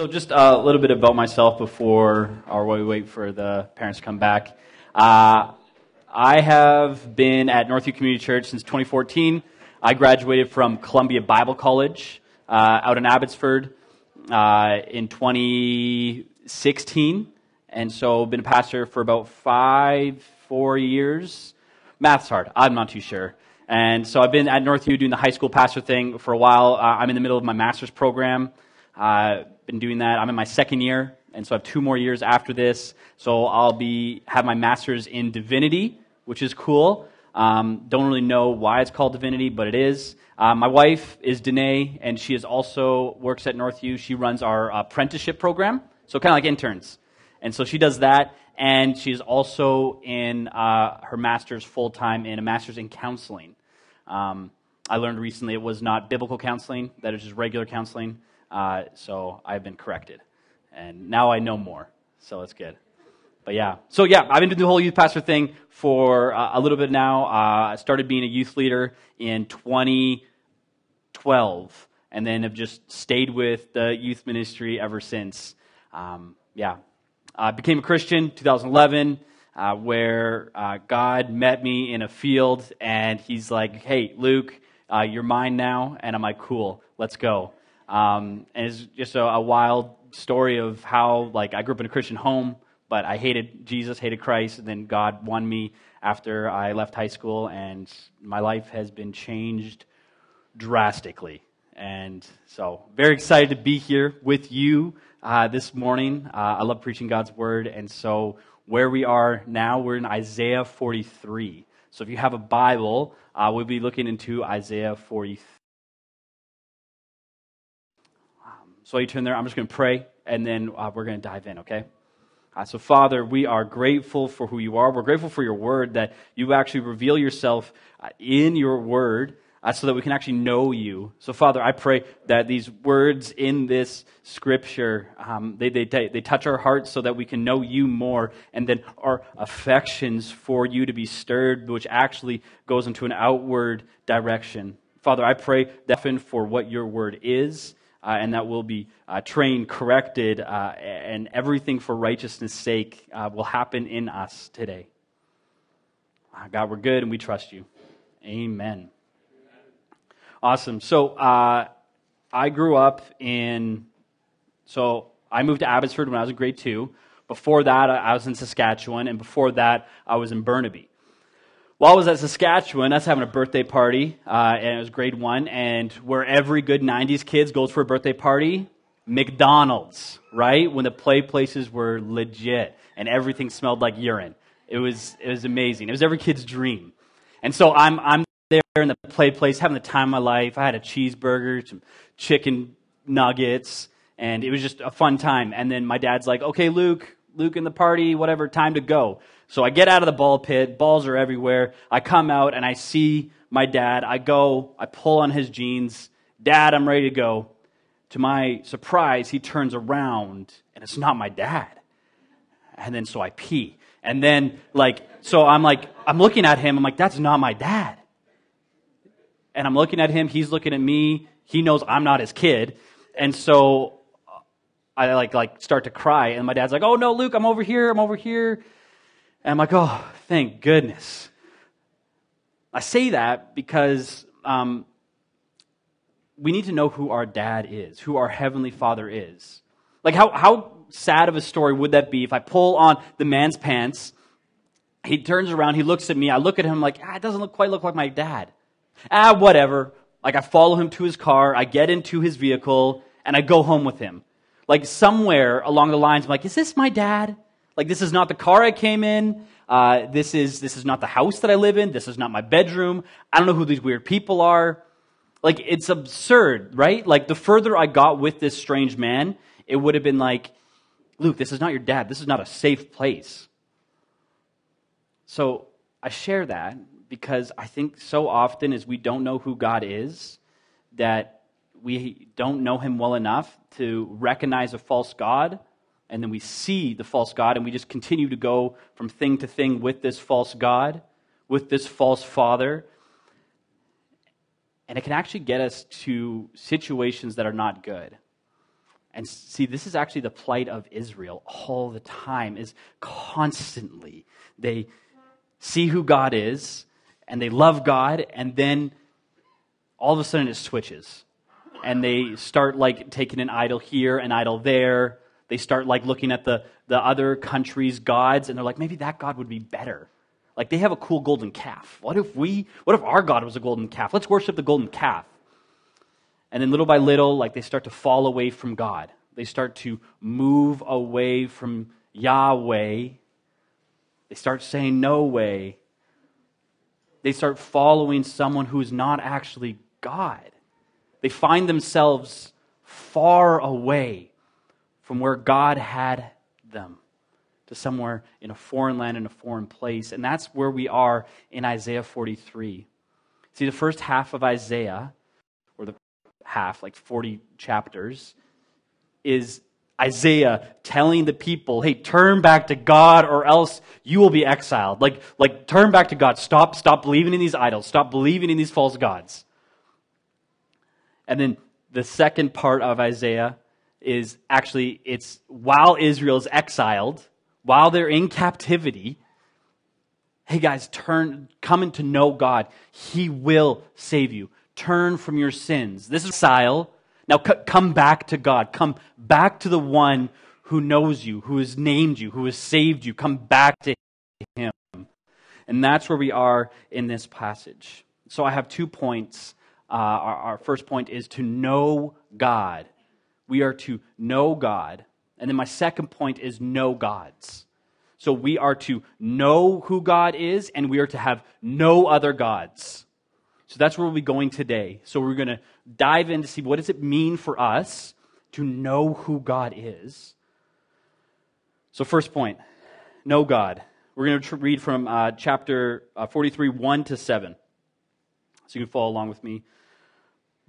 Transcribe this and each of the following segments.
So, just a little bit about myself before or while we wait for the parents to come back. Uh, I have been at Northview Community Church since 2014. I graduated from Columbia Bible College uh, out in Abbotsford uh, in 2016, and so been a pastor for about five, four years. Math's hard. I'm not too sure. And so I've been at Northview doing the high school pastor thing for a while. Uh, I'm in the middle of my master's program. Uh, been doing that. I'm in my second year, and so I have two more years after this. So I'll be have my master's in divinity, which is cool. Um, don't really know why it's called divinity, but it is. Uh, my wife is Danae, and she is also works at Northview. She runs our apprenticeship program, so kind of like interns. And so she does that, and she's also in uh, her master's full time in a master's in counseling. Um, I learned recently it was not biblical counseling; that is just regular counseling. Uh, so I've been corrected. And now I know more. So it's good. But yeah. So yeah, I've been doing the whole youth pastor thing for uh, a little bit now. Uh, I started being a youth leader in 2012 and then have just stayed with the youth ministry ever since. Um, yeah. I became a Christian 2011. Uh, where uh, God met me in a field and he's like, hey, Luke, uh, you're mine now. And I'm like, cool, let's go. Um, and it's just a, a, wild story of how, like, I grew up in a Christian home, but I hated Jesus, hated Christ, and then God won me after I left high school, and my life has been changed drastically. And so, very excited to be here with you uh, this morning. Uh, I love preaching God's word, and so where we are now, we're in Isaiah 43. So, if you have a Bible, uh, we'll be looking into Isaiah 43. So you turn there, I'm just going to pray, and then uh, we're going to dive in, okay? Uh, so, Father, we are grateful for who you are. We're grateful for your word, that you actually reveal yourself uh, in your word uh, so that we can actually know you. So, Father, I pray that these words in this scripture, um, they, they, they touch our hearts so that we can know you more, and then our affections for you to be stirred, which actually goes into an outward direction. Father, I pray that for what your word is uh, and that we'll be uh, trained, corrected, uh, and everything for righteousness' sake uh, will happen in us today. Uh, God, we're good and we trust you. Amen. Awesome. So uh, I grew up in, so I moved to Abbotsford when I was in grade two. Before that, I was in Saskatchewan, and before that, I was in Burnaby while I was at Saskatchewan, I was having a birthday party, uh, and it was grade one, and where every good 90s kids goes for a birthday party, McDonald's, right? When the play places were legit and everything smelled like urine. It was, it was amazing. It was every kid's dream. And so I'm, I'm there in the play place having the time of my life. I had a cheeseburger, some chicken nuggets, and it was just a fun time. And then my dad's like, okay, Luke, Luke in the party, whatever, time to go. So I get out of the ball pit, balls are everywhere. I come out and I see my dad. I go, I pull on his jeans. Dad, I'm ready to go. To my surprise, he turns around and it's not my dad. And then so I pee. And then, like, so I'm like, I'm looking at him. I'm like, that's not my dad. And I'm looking at him. He's looking at me. He knows I'm not his kid. And so uh, I like, like start to cry. And my dad's like, oh no, Luke, I'm over here. I'm over here. And I'm like, oh, thank goodness. I say that because um, we need to know who our dad is, who our heavenly father is. Like, how, how sad of a story would that be if I pull on the man's pants, he turns around, he looks at me, I look at him like, ah, it doesn't look, quite look like my dad. Ah, whatever. Like, I follow him to his car, I get into his vehicle, and I go home with him. Like, somewhere along the lines, I'm like, is this my dad? Like, this is not the car I came in. Uh, this, is, this is not the house that I live in. This is not my bedroom. I don't know who these weird people are. Like, it's absurd, right? Like, the further I got with this strange man, it would have been like, Luke, this is not your dad. This is not a safe place. So I share that because I think so often as we don't know who God is, that we don't know him well enough to recognize a false God and then we see the false God, and we just continue to go from thing to thing with this false God, with this false father. And it can actually get us to situations that are not good. And see, this is actually the plight of Israel all the time, is constantly. They see who God is, and they love God, and then all of a sudden it switches. And they start like taking an idol here, an idol there. They start like looking at the, the other countries' gods, and they're like, maybe that God would be better. Like they have a cool golden calf. What if we, what if our God was a golden calf? Let's worship the golden calf. And then little by little, like they start to fall away from God. They start to move away from Yahweh. They start saying no way. They start following someone who's not actually God. They find themselves far away from where God had them to somewhere in a foreign land, in a foreign place. And that's where we are in Isaiah 43. See, the first half of Isaiah, or the half, like 40 chapters, is Isaiah telling the people, hey, turn back to God or else you will be exiled. Like, like turn back to God. Stop, stop believing in these idols. Stop believing in these false gods. And then the second part of Isaiah is actually it's while Israel is exiled, while they're in captivity, hey guys, turn, coming to know God. He will save you. Turn from your sins. This is exile. Now c- come back to God. Come back to the one who knows you, who has named you, who has saved you. Come back to him. And that's where we are in this passage. So I have two points. Uh, our, our first point is to know God. We are to know God. And then my second point is know gods. So we are to know who God is, and we are to have no other gods. So that's where we'll be going today. So we're going to dive in to see what does it mean for us to know who God is. So first point, know God. We're going to read from uh, chapter uh, 43, 1 to 7. So you can follow along with me.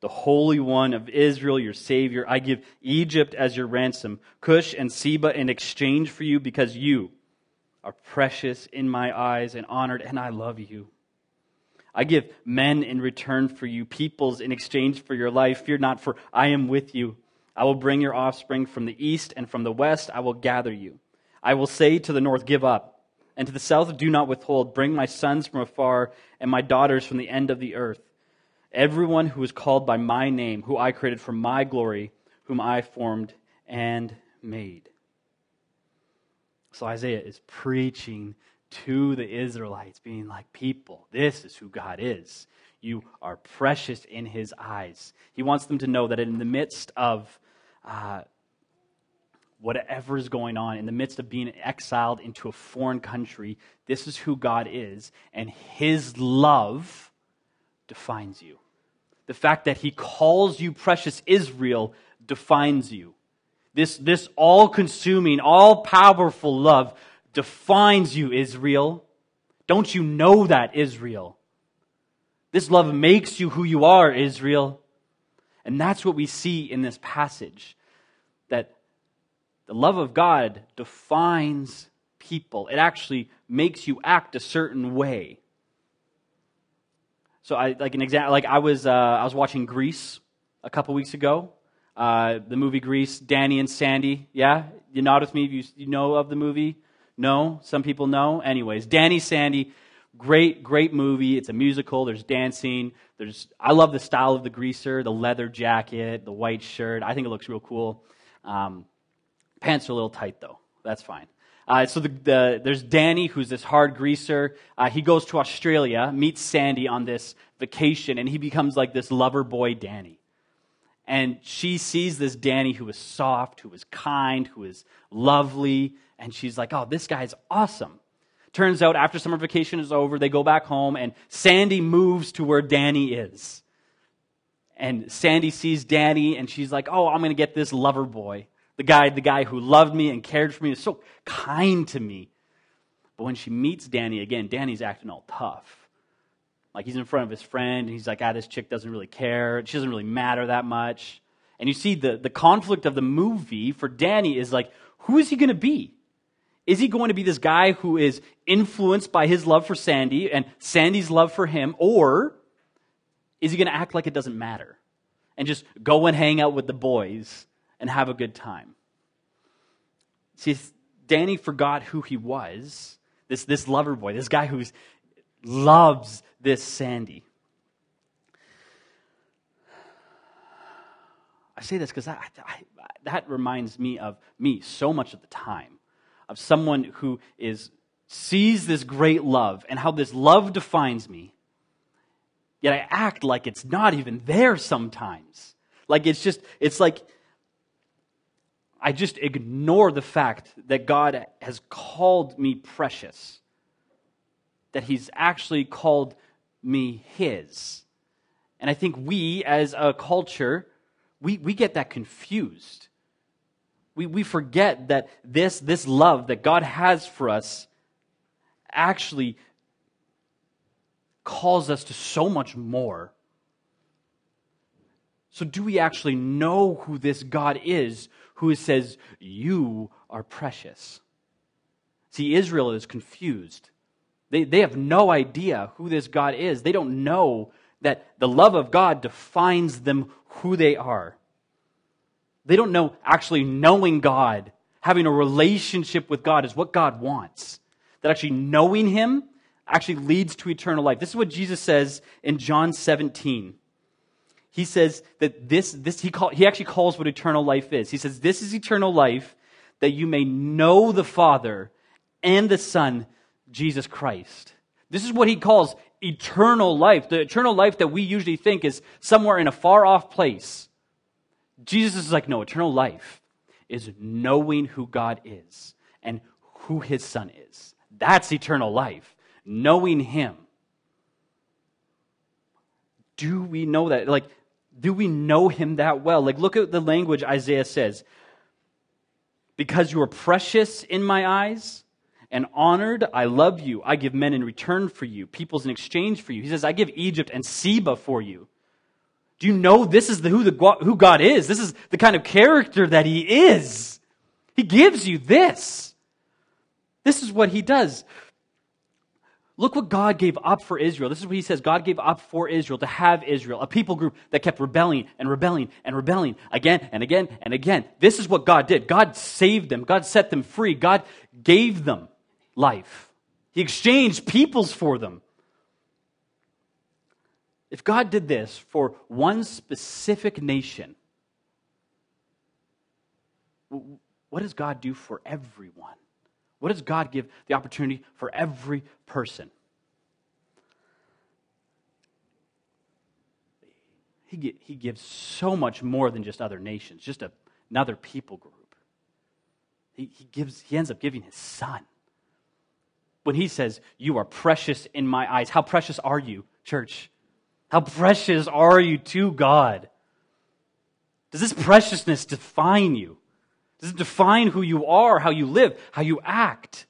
the Holy One of Israel, your Savior. I give Egypt as your ransom, Cush and Seba in exchange for you, because you are precious in my eyes and honored, and I love you. I give men in return for you, peoples in exchange for your life. Fear not, for I am with you. I will bring your offspring from the east and from the west. I will gather you. I will say to the north, Give up, and to the south, Do not withhold. Bring my sons from afar and my daughters from the end of the earth. Everyone who is called by my name, who I created for my glory, whom I formed and made. So Isaiah is preaching to the Israelites, being like, People, this is who God is. You are precious in his eyes. He wants them to know that in the midst of uh, whatever is going on, in the midst of being exiled into a foreign country, this is who God is, and his love defines you. The fact that he calls you precious Israel defines you. This, this all consuming, all powerful love defines you, Israel. Don't you know that, Israel? This love makes you who you are, Israel. And that's what we see in this passage that the love of God defines people, it actually makes you act a certain way. So I like an example. Like I was uh, I was watching Grease a couple weeks ago. Uh, the movie Grease, Danny and Sandy. Yeah, you nod with me. If you you know of the movie. No, some people know. Anyways, Danny Sandy, great great movie. It's a musical. There's dancing. There's I love the style of the greaser, the leather jacket, the white shirt. I think it looks real cool. Um, pants are a little tight though. That's fine. Uh, so the, the, there's Danny, who's this hard greaser. Uh, he goes to Australia, meets Sandy on this vacation, and he becomes like this lover boy Danny. And she sees this Danny who is soft, who is kind, who is lovely, and she's like, oh, this guy's awesome. Turns out after summer vacation is over, they go back home, and Sandy moves to where Danny is. And Sandy sees Danny, and she's like, oh, I'm going to get this lover boy The guy, the guy who loved me and cared for me, was so kind to me. But when she meets Danny again, Danny's acting all tough. Like he's in front of his friend, and he's like, ah, this chick doesn't really care. She doesn't really matter that much. And you see the, the conflict of the movie for Danny is like, who is he going to be? Is he going to be this guy who is influenced by his love for Sandy and Sandy's love for him? Or is he going to act like it doesn't matter and just go and hang out with the boys and have a good time? See, Danny forgot who he was. This, this lover boy, this guy who loves this Sandy. I say this because that reminds me of me so much of the time of someone who is sees this great love and how this love defines me. Yet I act like it's not even there sometimes. Like it's just, it's like I just ignore the fact that God has called me precious, that He's actually called me His. And I think we, as a culture, we, we get that confused we, we forget that this, this love that God has for us actually calls us to so much more. So, do we actually know who this God is who says, You are precious? See, Israel is confused. They, they have no idea who this God is. They don't know that the love of God defines them who they are. They don't know actually knowing God, having a relationship with God is what God wants. That actually knowing Him actually leads to eternal life. This is what Jesus says in John 17. He says that this, this he, call, he actually calls what eternal life is. He says, This is eternal life, that you may know the Father and the Son, Jesus Christ. This is what he calls eternal life. The eternal life that we usually think is somewhere in a far off place. Jesus is like, no, eternal life is knowing who God is and who his son is. That's eternal life, knowing him. Do we know that? Like, do we know him that well? Like, look at the language Isaiah says. Because you are precious in my eyes and honored, I love you. I give men in return for you, peoples in exchange for you. He says, I give Egypt and Seba for you. Do you know this is the, who, the, who God is? This is the kind of character that He is. He gives you this. This is what He does. Look what God gave up for Israel. This is what He says God gave up for Israel to have Israel, a people group that kept rebelling and rebelling and rebelling again and again and again. This is what God did. God saved them, God set them free, God gave them life. He exchanged peoples for them. If God did this for one specific nation, what does God do for everyone? What does God give the opportunity for every person? He, he gives so much more than just other nations, just a, another people group. He, he, gives, he ends up giving his son. When he says, You are precious in my eyes, how precious are you, church? How precious are you to God? Does this preciousness define you? Does it define who you are, how you live, how you act?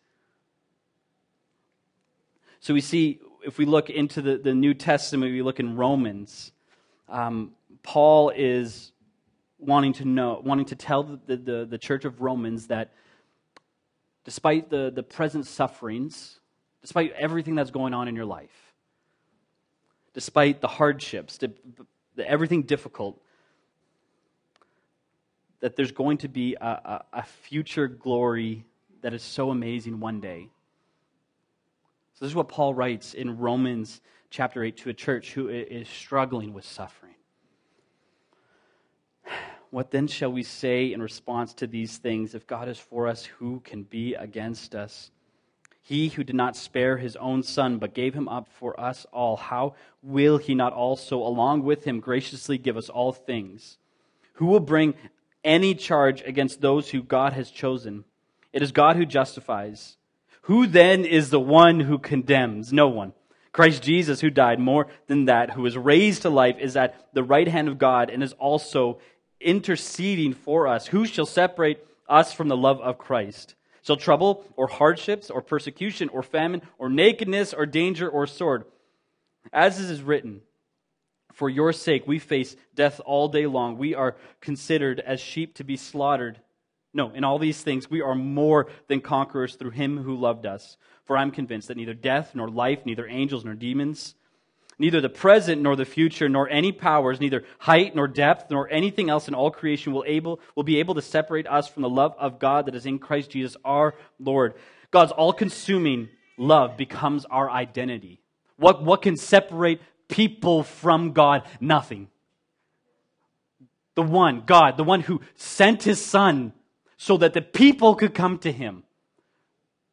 So we see, if we look into the, the New Testament, we look in Romans, um, Paul is wanting to know, wanting to tell the, the, the church of Romans that despite the, the present sufferings, despite everything that's going on in your life, despite the hardships, the, the, everything difficult, that there's going to be a, a, a future glory that is so amazing one day. So, this is what Paul writes in Romans chapter 8 to a church who is struggling with suffering. What then shall we say in response to these things? If God is for us, who can be against us? He who did not spare his own son, but gave him up for us all, how will he not also, along with him, graciously give us all things? Who will bring any charge against those who God has chosen? It is God who justifies. Who then is the one who condemns? No one. Christ Jesus, who died more than that, who was raised to life, is at the right hand of God and is also interceding for us. Who shall separate us from the love of Christ? Shall trouble or hardships or persecution or famine or nakedness or danger or sword? As it is written, for your sake we face death all day long. We are considered as sheep to be slaughtered. No, in all these things we are more than conquerors through him who loved us. For I'm convinced that neither death nor life, neither angels nor demons, neither the present nor the future, nor any powers, neither height nor depth, nor anything else in all creation will, able, will be able to separate us from the love of God that is in Christ Jesus our Lord. God's all consuming love becomes our identity. What, what can separate people from God? Nothing. The one, God, the one who sent his son so that the people could come to him.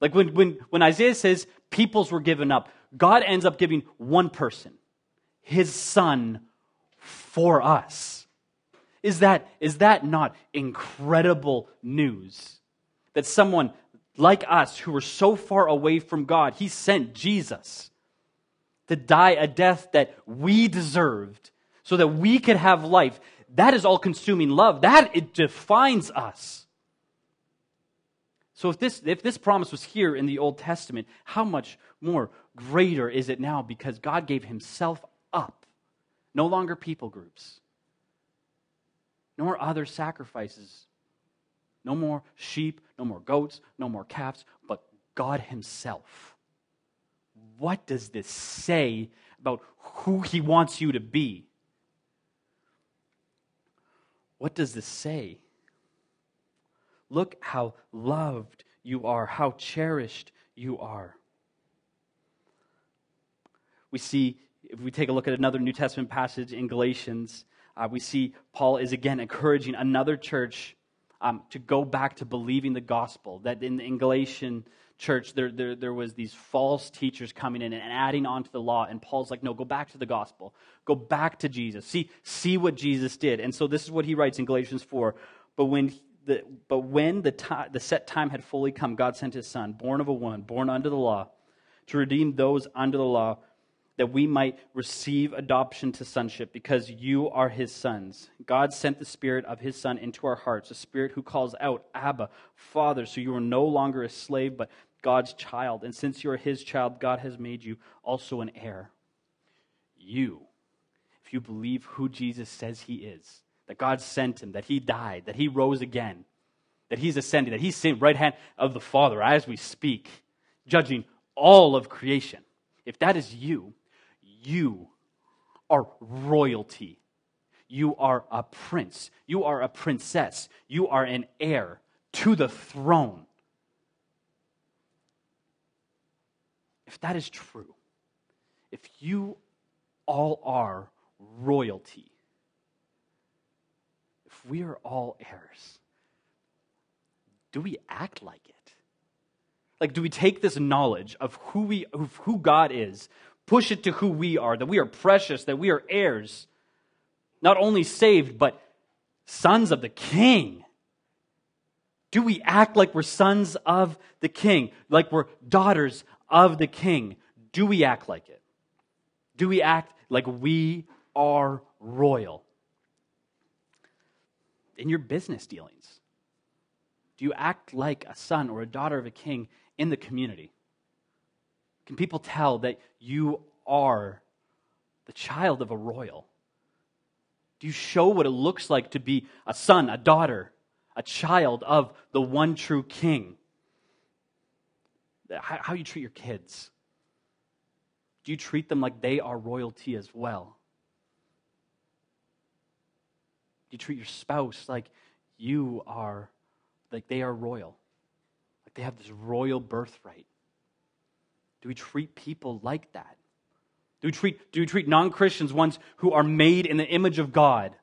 Like when, when, when Isaiah says peoples were given up, God ends up giving one person, his son, for us. Is that, is that not incredible news? That someone like us who were so far away from God, he sent Jesus to die a death that we deserved so that we could have life. That is all consuming love. That it defines us. So if this, if this promise was here in the Old Testament, how much more greater is it now because God gave himself up? No longer people groups, no more other sacrifices, no more sheep, no more goats, no more calves, but God himself what does this say about who he wants you to be? What does this say? Look how loved you are, how cherished you are. We see, if we take a look at another New Testament passage in Galatians, uh, we see Paul is again encouraging another church um, to go back to believing the gospel. That in, in Galatian church, there, there, there was these false teachers coming in and adding on to the law. And Paul's like, no, go back to the gospel. Go back to Jesus. See, see what Jesus did. And so this is what he writes in Galatians 4. But when the, but when the, time, the set time had fully come, God sent his son, born of a woman, born under the law, to redeem those under the law that we might receive adoption to sonship because you are his sons. God sent the Spirit of his Son into our hearts, a Spirit who calls out, Abba, Father. So you are no longer a slave, but God's child. And since you are his child, God has made you also an heir. You, if you believe who Jesus says he is, that God sent him, that he died, that he rose again, that he's ascending, that he's sitting right hand of the Father as we speak, judging all of creation. If that is you, you are royalty. You are a prince. You are a princess. You are an heir to the throne. If that is true, if you all are royalty, if we are all heirs, do we act like it? Like, do we take this knowledge of who, we, of who God is, push it to who we are, that we are precious, that we are heirs, not only saved, but sons of the king. Do we act like we're sons of the king, like we're daughters of the king? Do we act like it? Do we act like we are royal? In your business dealings, do you act like a son or a daughter of a king in the community? Can people tell that you are the child of a royal? Do you show what it looks like to be a son, a daughter, a child of the one true king? How, you treat your kids? Do you treat them like they are royalty as well? Do you treat your spouse like you are, like they are royal? Like they have this royal birthright? Do we treat people like that? Do we treat, do we treat non Christians ones who are made in the image of God?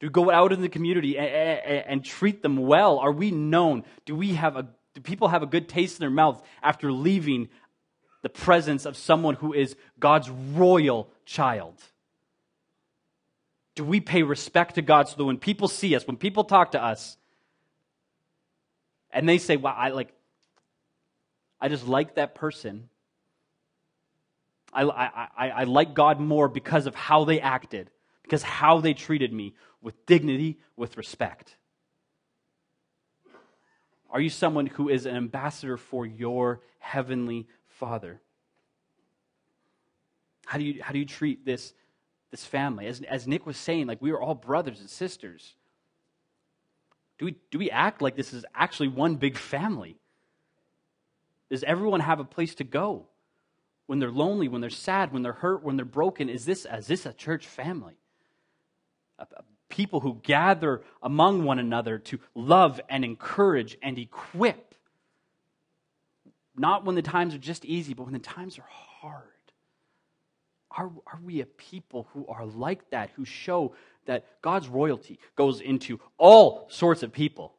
Do we go out in the community and, and, and treat them well? Are we known? Do, we have a, do people have a good taste in their mouth after leaving the presence of someone who is God's royal child? Do we pay respect to God so that when people see us, when people talk to us, and they say, "Wow, I like, I just like that person. I, I, I, I like God more because of how they acted, because how they treated me with dignity, with respect. Are you someone who is an ambassador for your heavenly Father? How do you, how do you treat this, this family? As, as Nick was saying, like we are all brothers and sisters. Do we, do we act like this is actually one big family? Does everyone have a place to go? When they're lonely, when they're sad, when they're hurt, when they're broken, is this, is this a church family? A, a people who gather among one another to love and encourage and equip. Not when the times are just easy, but when the times are hard. Are, are we a people who are like that, who show that God's royalty goes into all sorts of people?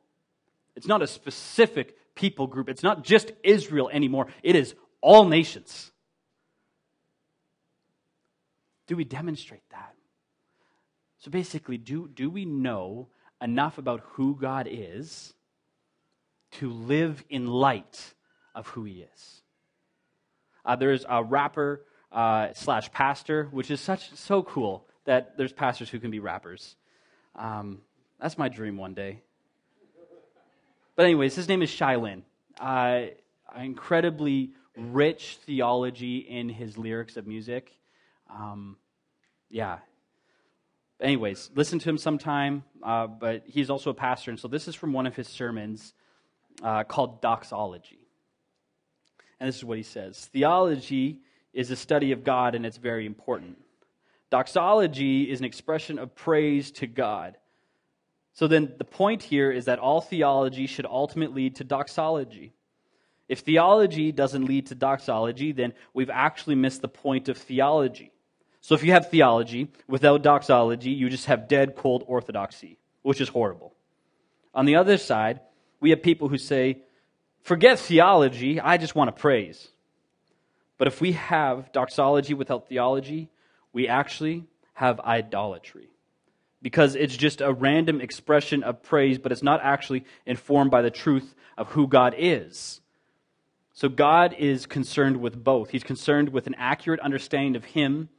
It's not a specific people group, it's not just Israel anymore, it is all nations. Do we demonstrate that? So basically, do, do we know enough about who God is to live in light of who He is? Uh, there's a rapper uh, slash pastor, which is such so cool that there's pastors who can be rappers. Um, that's my dream one day. But anyways, his name is Shai Linne. Uh, incredibly rich theology in his lyrics of music. Um, yeah, anyways, listen to him sometime. Uh, but he's also a pastor, and so this is from one of his sermons uh, called Doxology. And this is what he says Theology is a study of God, and it's very important. Doxology is an expression of praise to God. So then the point here is that all theology should ultimately lead to doxology. If theology doesn't lead to doxology, then we've actually missed the point of theology. So if you have theology without doxology, you just have dead, cold orthodoxy, which is horrible. On the other side, we have people who say, forget theology, I just want to praise. But if we have doxology without theology, we actually have idolatry. Because it's just a random expression of praise, but it's not actually informed by the truth of who God is. So God is concerned with both. He's concerned with an accurate understanding of Him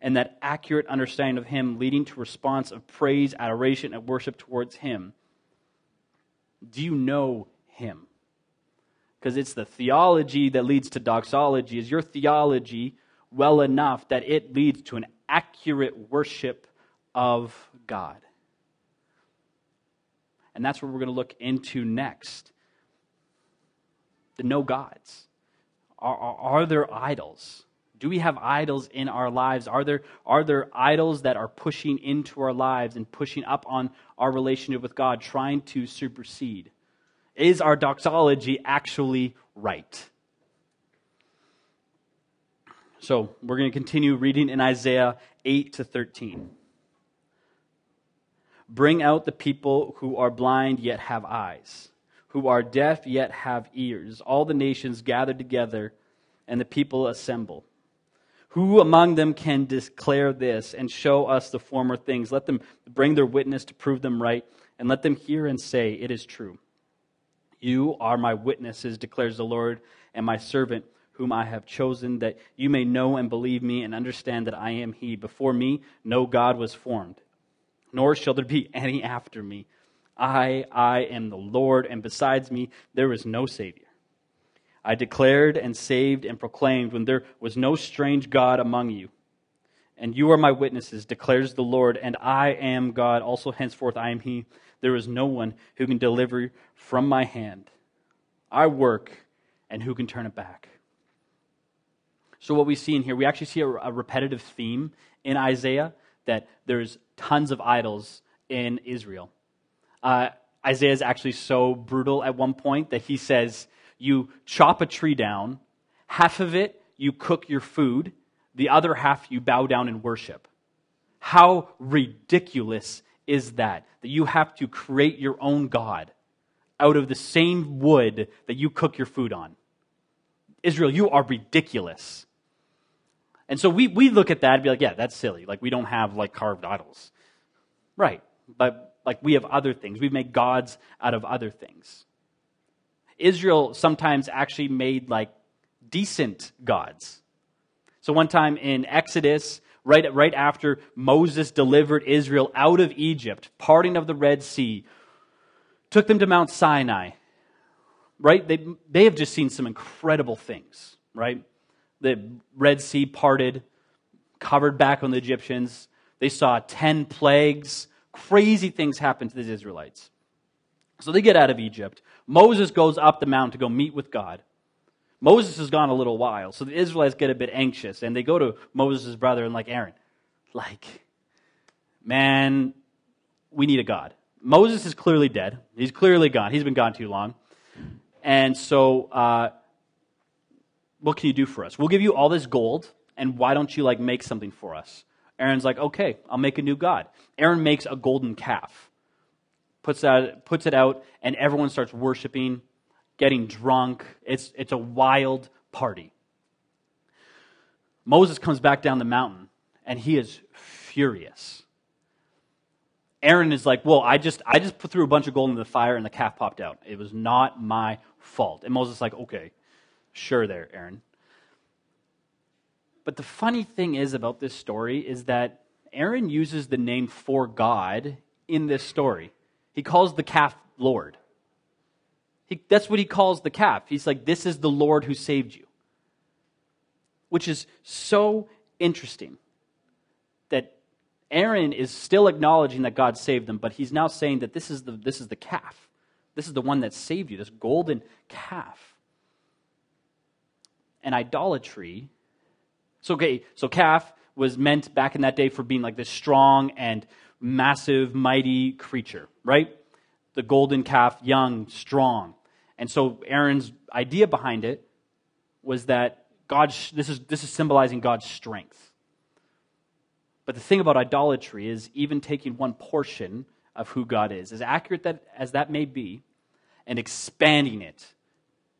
and that accurate understanding of Him leading to response of praise, adoration, and worship towards Him. Do you know Him? Because it's the theology that leads to doxology. Is your theology well enough that it leads to an accurate worship of God? And that's what we're going to look into next. The no gods. Are, are, are there idols? Do we have idols in our lives? Are there, are there idols that are pushing into our lives and pushing up on our relationship with God, trying to supersede? Is our doxology actually right? So we're going to continue reading in Isaiah 8 to 13. Bring out the people who are blind yet have eyes, who are deaf yet have ears. All the nations gather together, and the people assemble. Who among them can declare this and show us the former things? Let them bring their witness to prove them right, and let them hear and say, It is true. You are my witnesses, declares the Lord, and my servant, whom I have chosen, that you may know and believe me and understand that I am He. Before me, no God was formed, nor shall there be any after me. I, I am the Lord, and besides me, there is no Savior. I declared and saved and proclaimed when there was no strange God among you. And you are my witnesses, declares the Lord, and I am God. Also, henceforth, I am He. There is no one who can deliver from my hand. I work, and who can turn it back? So, what we see in here, we actually see a, repetitive theme in Isaiah that there's tons of idols in Israel. Uh, Isaiah is actually so brutal at one point that he says, you chop a tree down, half of it you cook your food, the other half you bow down and worship. How ridiculous is that? That you have to create your own God out of the same wood that you cook your food on. Israel, you are ridiculous. And so we, we look at that and be like, yeah, that's silly. Like, we don't have like carved idols. Right. But like, we have other things. We make gods out of other things. Israel sometimes actually made like decent gods. So one time in Exodus, right, right after Moses delivered Israel out of Egypt, parting of the Red Sea, took them to Mount Sinai, right? They, they have just seen some incredible things, right? The Red Sea parted, covered back on the Egyptians. They saw 10 plagues. Crazy things happened to the Israelites. So they get out of Egypt. Moses goes up the mountain to go meet with God. Moses has gone a little while, so the Israelites get a bit anxious, and they go to Moses' brother and like Aaron, like, man, we need a God. Moses is clearly dead. He's clearly gone. He's been gone too long. And so, uh, what can you do for us? We'll give you all this gold, and why don't you like make something for us? Aaron's like, okay, I'll make a new God. Aaron makes a golden calf, puts, that, puts it out, and everyone starts worshiping getting drunk. It's, it's a wild party. Moses comes back down the mountain and he is furious. Aaron is like, "Well, I just I just threw a bunch of gold in the fire and the calf popped out. It was not my fault." And Moses is like, "Okay, sure there, Aaron." But the funny thing is about this story is that Aaron uses the name for God in this story. He calls the calf Lord. He, that's what he calls the calf. He's like, This is the Lord who saved you. Which is so interesting that Aaron is still acknowledging that God saved them, but he's now saying that this is the, this is the calf. This is the one that saved you, this golden calf. And idolatry. So, okay, so calf was meant back in that day for being like this strong and massive, mighty creature, right? the golden calf, young, strong. And so Aaron's idea behind it was that God, this is, this is symbolizing God's strength. But the thing about idolatry is even taking one portion of who God is, as accurate that, as that may be, and expanding it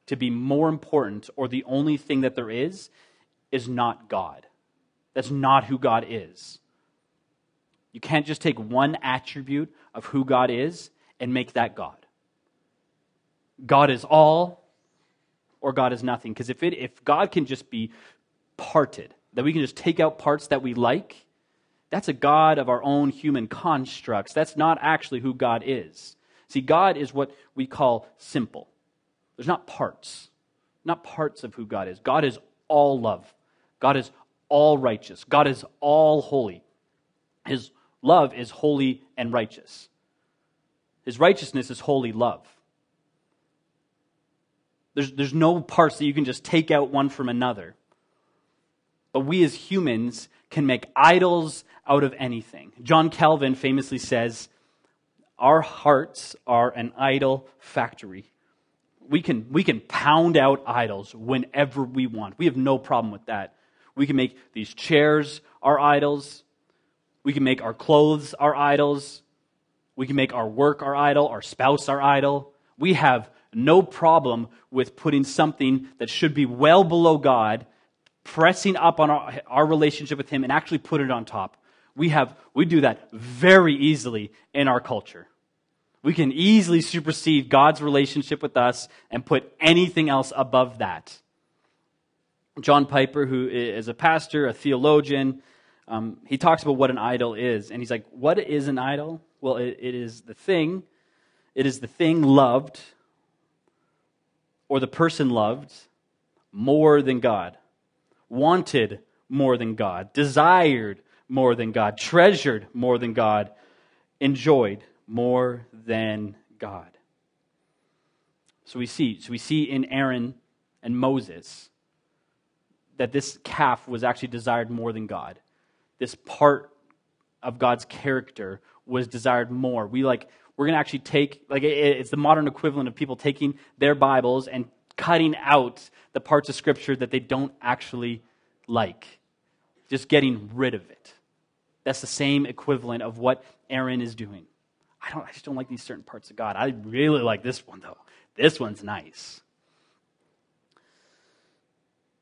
to be more important or the only thing that there is, is not God. That's not who God is. You can't just take one attribute of who God is and make that God. God is all or God is nothing. Because if, if God can just be parted, that we can just take out parts that we like, that's a God of our own human constructs. That's not actually who God is. See, God is what we call simple. There's not parts, not parts of who God is. God is all love. God is all righteous. God is all holy. His love is holy and righteous. His righteousness is holy love. There's, there's no parts that you can just take out one from another. But we as humans can make idols out of anything. John Calvin famously says, Our hearts are an idol factory. We can, we can pound out idols whenever we want. We have no problem with that. We can make these chairs our idols. We can make our clothes our idols. We can make our work our idol, our spouse our idol. We have no problem with putting something that should be well below God, pressing up on our, our relationship with Him, and actually put it on top. We have we do that very easily in our culture. We can easily supersede God's relationship with us and put anything else above that. John Piper, who is a pastor, a theologian, um, he talks about what an idol is. And he's like, What is an idol? Well, it, it is the thing, it is the thing loved or the person loved more than God, wanted more than God, desired more than God, treasured more than God, enjoyed more than God. So we see, so we see in Aaron and Moses that this calf was actually desired more than God. This part of God's character was desired more. We like we're going to actually take like it's the modern equivalent of people taking their Bibles and cutting out the parts of scripture that they don't actually like. Just getting rid of it. That's the same equivalent of what Aaron is doing. I don't I just don't like these certain parts of God. I really like this one though. This one's nice.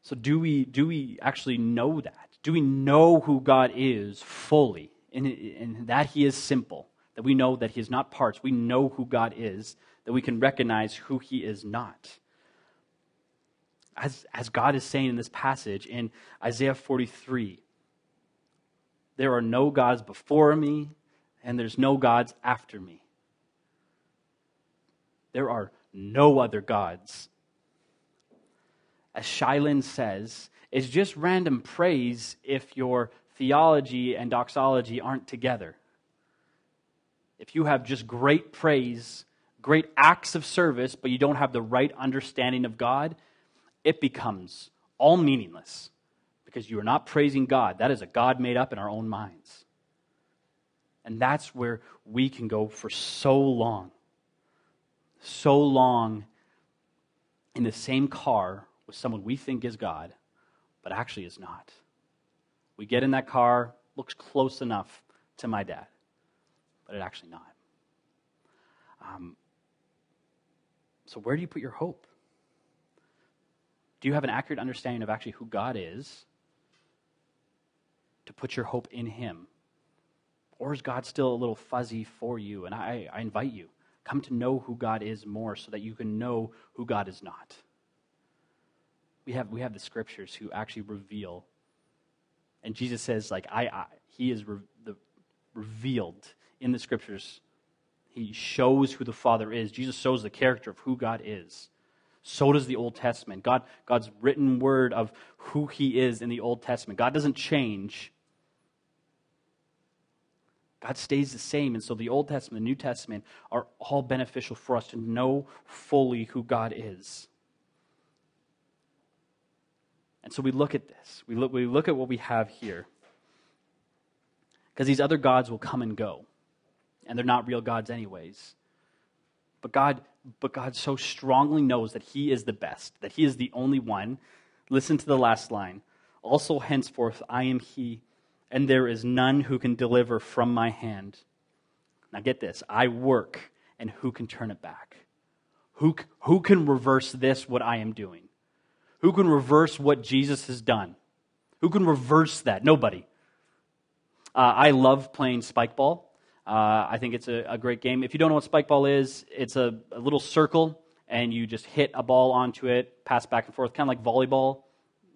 So do we do we actually know that? Do we know who God is fully? and, that He is simple, that we know that He is not parts. We know who God is, that we can recognize who He is not. As, as God is saying in this passage in Isaiah 43, There are no gods before me, and there's no gods after me. There are no other gods. As Shai Linne says, it's just random praise if your theology and doxology aren't together. If you have just great praise, great acts of service, but you don't have the right understanding of God, it becomes all meaningless because you are not praising God. That is a God made up in our own minds. And that's where we can go for so long. So long in the same car with someone we think is God, but actually is not. We get in that car, looks close enough to my dad, but it actually not. Um, so, where do you put your hope? Do you have an accurate understanding of actually who God is to put your hope in Him? Or is God still a little fuzzy for you? And I, I invite you, come to know who God is more so that you can know who God is not. We have, we have the scriptures who actually reveal. And Jesus says, like, I, I He is re- the, revealed in the scriptures. He shows who the Father is. Jesus shows the character of who God is. So does the Old Testament. God, God's written word of who He is in the Old Testament. God doesn't change. God stays the same. And so the Old Testament, the New Testament are all beneficial for us to know fully who God is. And so we look at this. We look, we look at what we have here. Because these other gods will come and go. And they're not real gods, anyways. But God, but God so strongly knows that He is the best, that He is the only one. Listen to the last line. Also, henceforth, I am He, and there is none who can deliver from my hand. Now, get this I work, and who can turn it back? Who, who can reverse this, what I am doing? Who can reverse what Jesus has done? Who can reverse that? Nobody. Uh, I love playing spike ball. Uh, I think it's a, a, great game. If you don't know what spike ball is, it's a, a, little circle, and you just hit a ball onto it, pass back and forth, kind of like volleyball,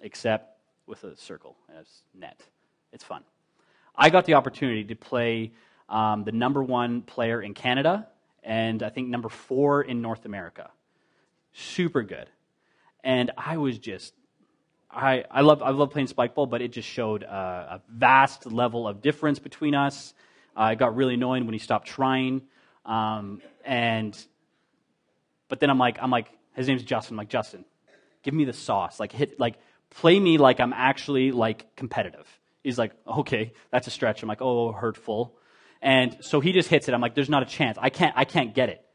except with a circle as net. It's fun. I got the opportunity to play um, the number one player in Canada, and I think number four in North America. Super good and I was just I, I love I love playing spike ball, but it just showed a vast level of difference between us. Uh, I got really annoying when he stopped trying, um, and but then I'm like I'm like his name's Justin. I'm like Justin, give me the sauce. Like hit like play me like I'm actually like competitive. He's like okay, that's a stretch. I'm like oh hurtful, and so he just hits it. I'm like there's not a chance. I can't I can't get it.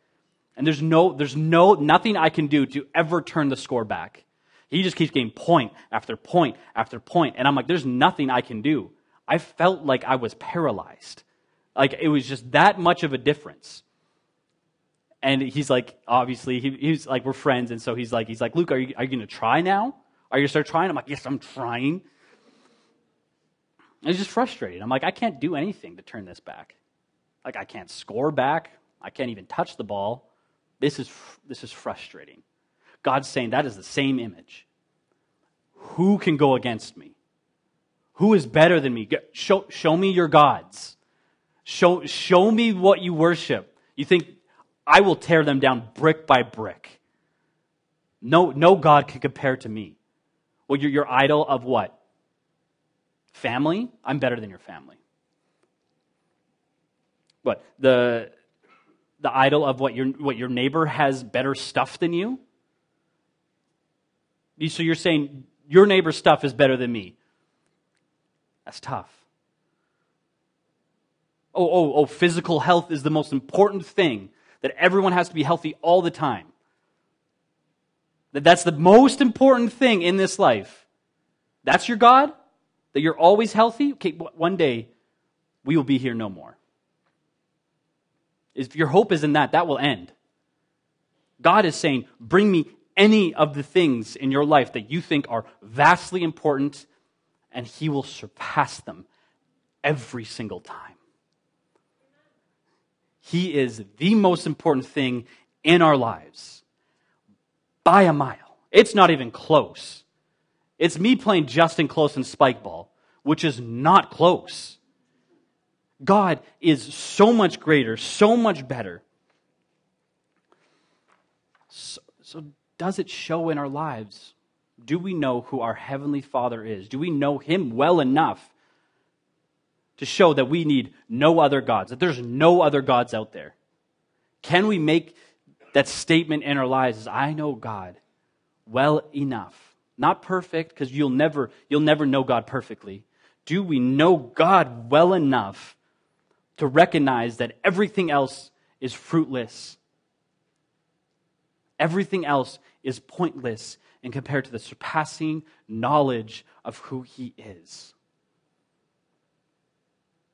And there's no, there's no, nothing I can do to ever turn the score back. He just keeps getting point after point after point. And I'm like, there's nothing I can do. I felt like I was paralyzed. Like it was just that much of a difference. And he's like, obviously, he, he's like, we're friends. And so he's like, he's like, Luke, are you, are you going to try now? Are you going to start trying? I'm like, yes, I'm trying. It's just frustrating. I'm like, I can't do anything to turn this back. Like, I can't score back. I can't even touch the ball. This is, this is frustrating. God's saying that is the same image. Who can go against me? Who is better than me? Show, show me your gods. Show, show me what you worship. You think I will tear them down brick by brick. No, no God can compare to me. Well, you're your idol of what? Family? I'm better than your family. What? The the idol of what your, what your neighbor has better stuff than you? So you're saying your neighbor's stuff is better than me. That's tough. Oh, oh, oh, physical health is the most important thing, that everyone has to be healthy all the time. That that's the most important thing in this life. That's your God? That you're always healthy? Okay, one day we will be here no more. If your hope is in that, that will end. God is saying, bring me any of the things in your life that you think are vastly important, and He will surpass them every single time. He is the most important thing in our lives by a mile. It's not even close. It's me playing Justin Close in spike ball, which is not close. God is so much greater, so much better. So, so, does it show in our lives? Do we know who our Heavenly Father is? Do we know Him well enough to show that we need no other gods, that there's no other gods out there? Can we make that statement in our lives I know God well enough? Not perfect, because you'll never, you'll never know God perfectly. Do we know God well enough to recognize that everything else is fruitless? Everything else is pointless and compared to the surpassing knowledge of who He is.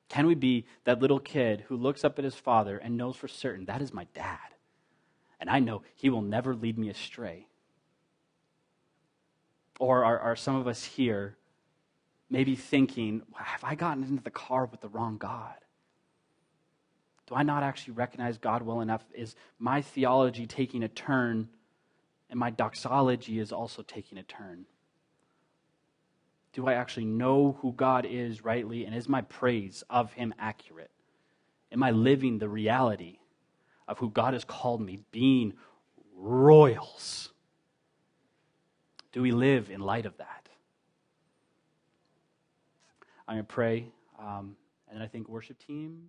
Can we be that little kid who looks up at his father and knows for certain that is my dad? And I know he will never lead me astray. Or are, are some of us here maybe thinking, have I gotten into the car with the wrong God? Do I not actually recognize God well enough? Is my theology taking a turn and my doxology is also taking a turn? Do I actually know who God is rightly? And is my praise of Him accurate? Am I living the reality of who God has called me, being royals? Do we live in light of that? I'm going to pray, um, and I think worship team.